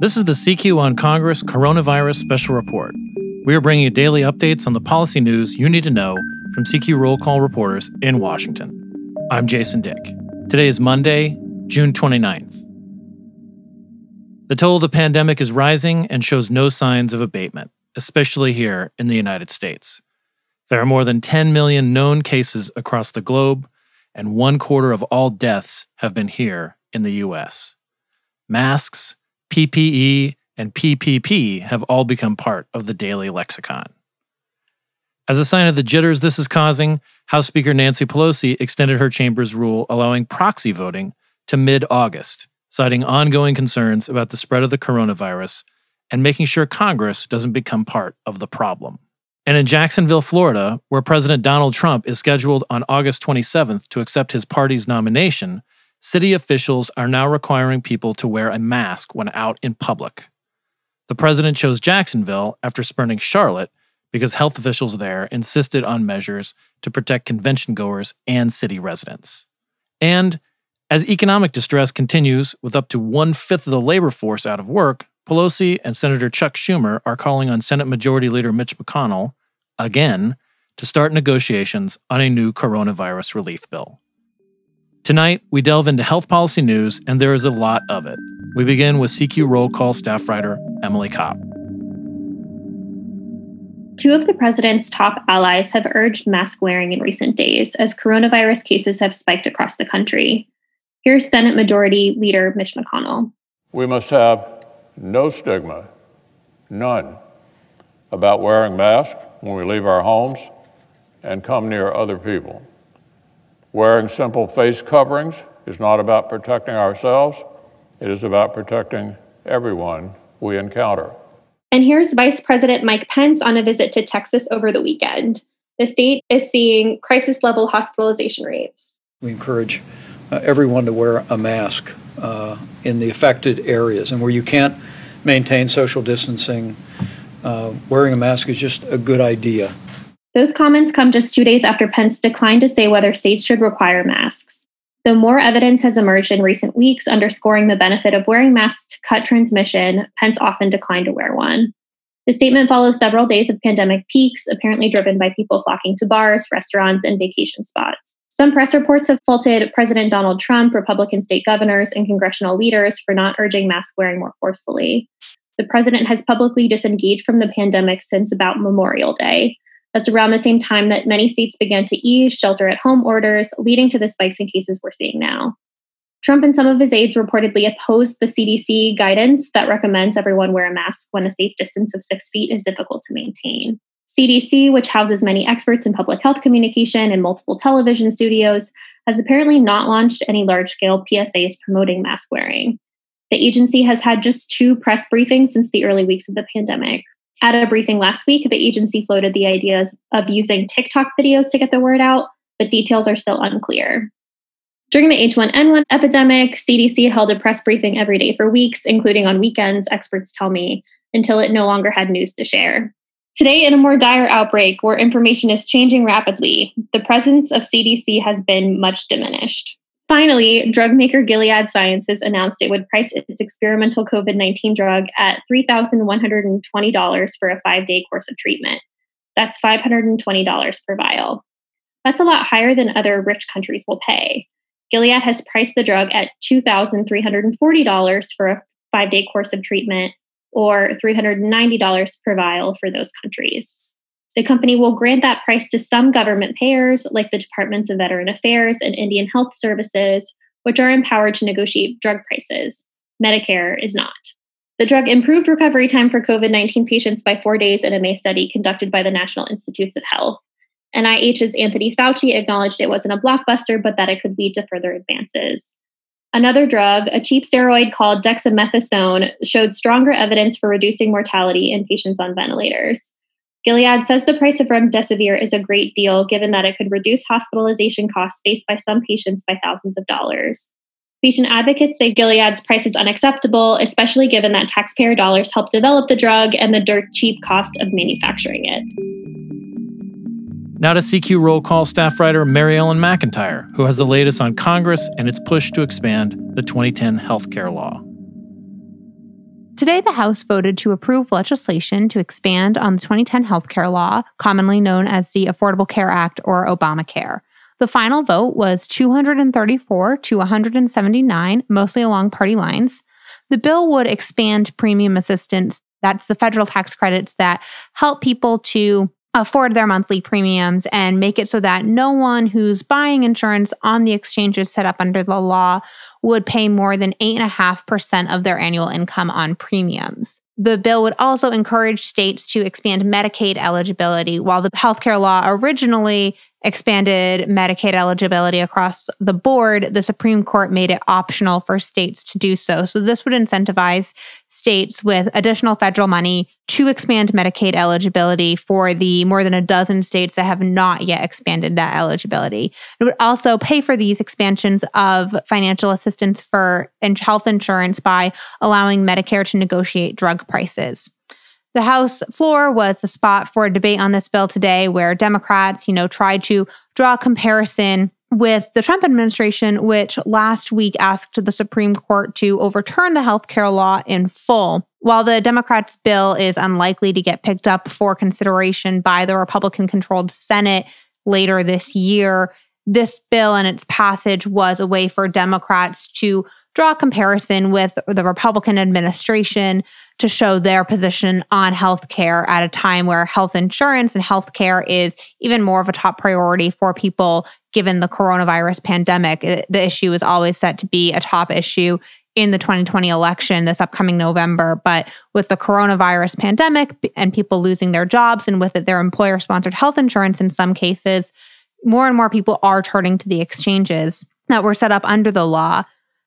This is the CQ on Congress Coronavirus Special Report. We are bringing you daily updates on the policy news you need to know from CQ roll call reporters in Washington. I'm Jason Dick. Today is Monday, June 29th. The toll of the pandemic is rising and shows no signs of abatement, especially here in the United States. There are more than 10 million known cases across the globe, and one quarter of all deaths have been here in the US. Masks, PPE, and PPP have all become part of the daily lexicon. As a sign of the jitters this is causing, House Speaker Nancy Pelosi extended her chamber's rule allowing proxy voting to mid August, citing ongoing concerns about the spread of the coronavirus and making sure Congress doesn't become part of the problem. And in Jacksonville, Florida, where President Donald Trump is scheduled on August 27th to accept his party's nomination, city officials are now requiring people to wear a mask when out in public. The president chose Jacksonville after spurning Charlotte because health officials there insisted on measures to protect convention goers and city residents. And as economic distress continues with up to one fifth of the labor force out of work, Pelosi and Senator Chuck Schumer are calling on Senate Majority Leader Mitch McConnell again, to start negotiations on a new coronavirus relief bill. Tonight, we delve into health policy news, and there is a lot of it. We begin with CQ roll call staff writer Emily Kopp. Two of the president's top allies have urged mask wearing in recent days as coronavirus cases have spiked across the country. Here's Senate Majority Leader Mitch McConnell. We must have no stigma, none, about wearing masks when we leave our homes and come near other people. Wearing simple face coverings is not about protecting ourselves, it is about protecting everyone we encounter. And here's Vice President Mike Pence on a visit to Texas over the weekend. The state is seeing crisis level hospitalization rates. We encourage uh, everyone to wear a mask uh, in the affected areas. And where you can't maintain social distancing, uh, wearing a mask is just a good idea. Those comments come just two days after Pence declined to say whether states should require masks. Though more evidence has emerged in recent weeks underscoring the benefit of wearing masks to cut transmission, Pence often declined to wear one. The statement follows several days of pandemic peaks, apparently driven by people flocking to bars, restaurants, and vacation spots. Some press reports have faulted President Donald Trump, Republican state governors, and congressional leaders for not urging mask wearing more forcefully. The president has publicly disengaged from the pandemic since about Memorial Day. That's around the same time that many states began to ease shelter at home orders, leading to the spikes in cases we're seeing now. Trump and some of his aides reportedly opposed the CDC guidance that recommends everyone wear a mask when a safe distance of six feet is difficult to maintain. CDC, which houses many experts in public health communication and multiple television studios, has apparently not launched any large scale PSAs promoting mask wearing. The agency has had just two press briefings since the early weeks of the pandemic. At a briefing last week, the agency floated the idea of using TikTok videos to get the word out, but details are still unclear. During the H1N1 epidemic, CDC held a press briefing every day for weeks, including on weekends, experts tell me, until it no longer had news to share. Today, in a more dire outbreak where information is changing rapidly, the presence of CDC has been much diminished. Finally, drug maker Gilead Sciences announced it would price its experimental COVID 19 drug at $3,120 for a five day course of treatment. That's $520 per vial. That's a lot higher than other rich countries will pay. Gilead has priced the drug at $2,340 for a five day course of treatment or $390 per vial for those countries. The company will grant that price to some government payers, like the Departments of Veteran Affairs and Indian Health Services, which are empowered to negotiate drug prices. Medicare is not. The drug improved recovery time for COVID 19 patients by four days in a May study conducted by the National Institutes of Health. NIH's Anthony Fauci acknowledged it wasn't a blockbuster, but that it could lead to further advances. Another drug, a cheap steroid called dexamethasone, showed stronger evidence for reducing mortality in patients on ventilators. Gilead says the price of remdesivir is a great deal given that it could reduce hospitalization costs faced by some patients by thousands of dollars. Patient advocates say Gilead's price is unacceptable, especially given that taxpayer dollars helped develop the drug and the dirt cheap cost of manufacturing it. Now to CQ roll call staff writer Mary Ellen McIntyre, who has the latest on Congress and its push to expand the 2010 healthcare law. Today, the House voted to approve legislation to expand on the 2010 healthcare law, commonly known as the Affordable Care Act or Obamacare. The final vote was 234 to 179, mostly along party lines. The bill would expand premium assistance, that's the federal tax credits that help people to afford their monthly premiums and make it so that no one who's buying insurance on the exchanges set up under the law would pay more than 8.5% of their annual income on premiums. The bill would also encourage states to expand Medicaid eligibility. While the healthcare law originally expanded Medicaid eligibility across the board, the Supreme Court made it optional for states to do so. So, this would incentivize states with additional federal money to expand Medicaid eligibility for the more than a dozen states that have not yet expanded that eligibility. It would also pay for these expansions of financial assistance for health insurance by allowing Medicare to negotiate drug prices. The House floor was a spot for a debate on this bill today where Democrats, you know, tried to draw a comparison with the Trump administration, which last week asked the Supreme Court to overturn the health care law in full. While the Democrats' bill is unlikely to get picked up for consideration by the Republican controlled Senate later this year, this bill and its passage was a way for Democrats to draw comparison with the Republican administration to show their position on healthcare at a time where health insurance and healthcare is even more of a top priority for people given the coronavirus pandemic. The issue is always set to be a top issue in the 2020 election this upcoming November. But with the coronavirus pandemic and people losing their jobs and with it their employer sponsored health insurance in some cases, more and more people are turning to the exchanges that were set up under the law.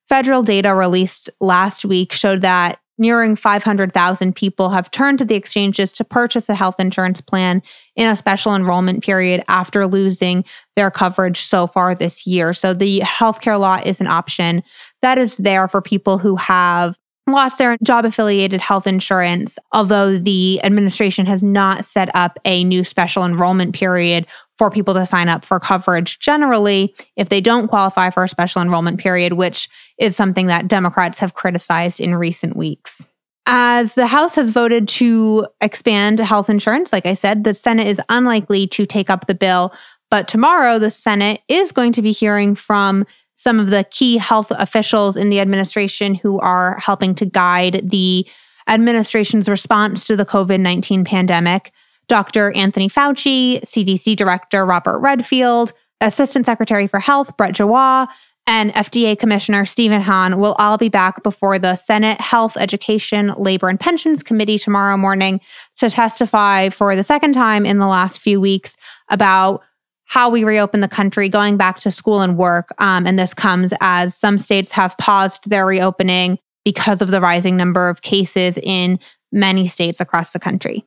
Federal data released last week showed that nearing 500,000 people have turned to the exchanges to purchase a health insurance plan in a special enrollment period after losing their coverage so far this year. So the healthcare law is an option that is there for people who have lost their job affiliated health insurance, although the administration has not set up a new special enrollment period for people to sign up for coverage generally if they don't qualify for a special enrollment period, which is something that Democrats have criticized in recent weeks. As the House has voted to expand health insurance, like I said, the Senate is unlikely to take up the bill. But tomorrow, the Senate is going to be hearing from some of the key health officials in the administration who are helping to guide the administration's response to the COVID 19 pandemic. Dr. Anthony Fauci, CDC Director Robert Redfield, Assistant Secretary for Health Brett Giroir, and FDA Commissioner Stephen Hahn will all be back before the Senate Health, Education, Labor, and Pensions Committee tomorrow morning to testify for the second time in the last few weeks about how we reopen the country, going back to school and work. Um, and this comes as some states have paused their reopening because of the rising number of cases in many states across the country.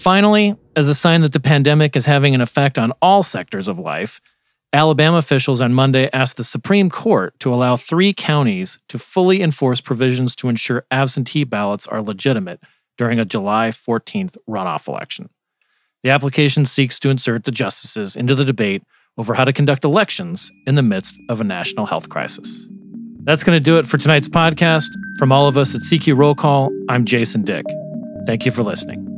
Finally, as a sign that the pandemic is having an effect on all sectors of life, Alabama officials on Monday asked the Supreme Court to allow three counties to fully enforce provisions to ensure absentee ballots are legitimate during a July 14th runoff election. The application seeks to insert the justices into the debate over how to conduct elections in the midst of a national health crisis. That's going to do it for tonight's podcast. From all of us at CQ Roll Call, I'm Jason Dick. Thank you for listening.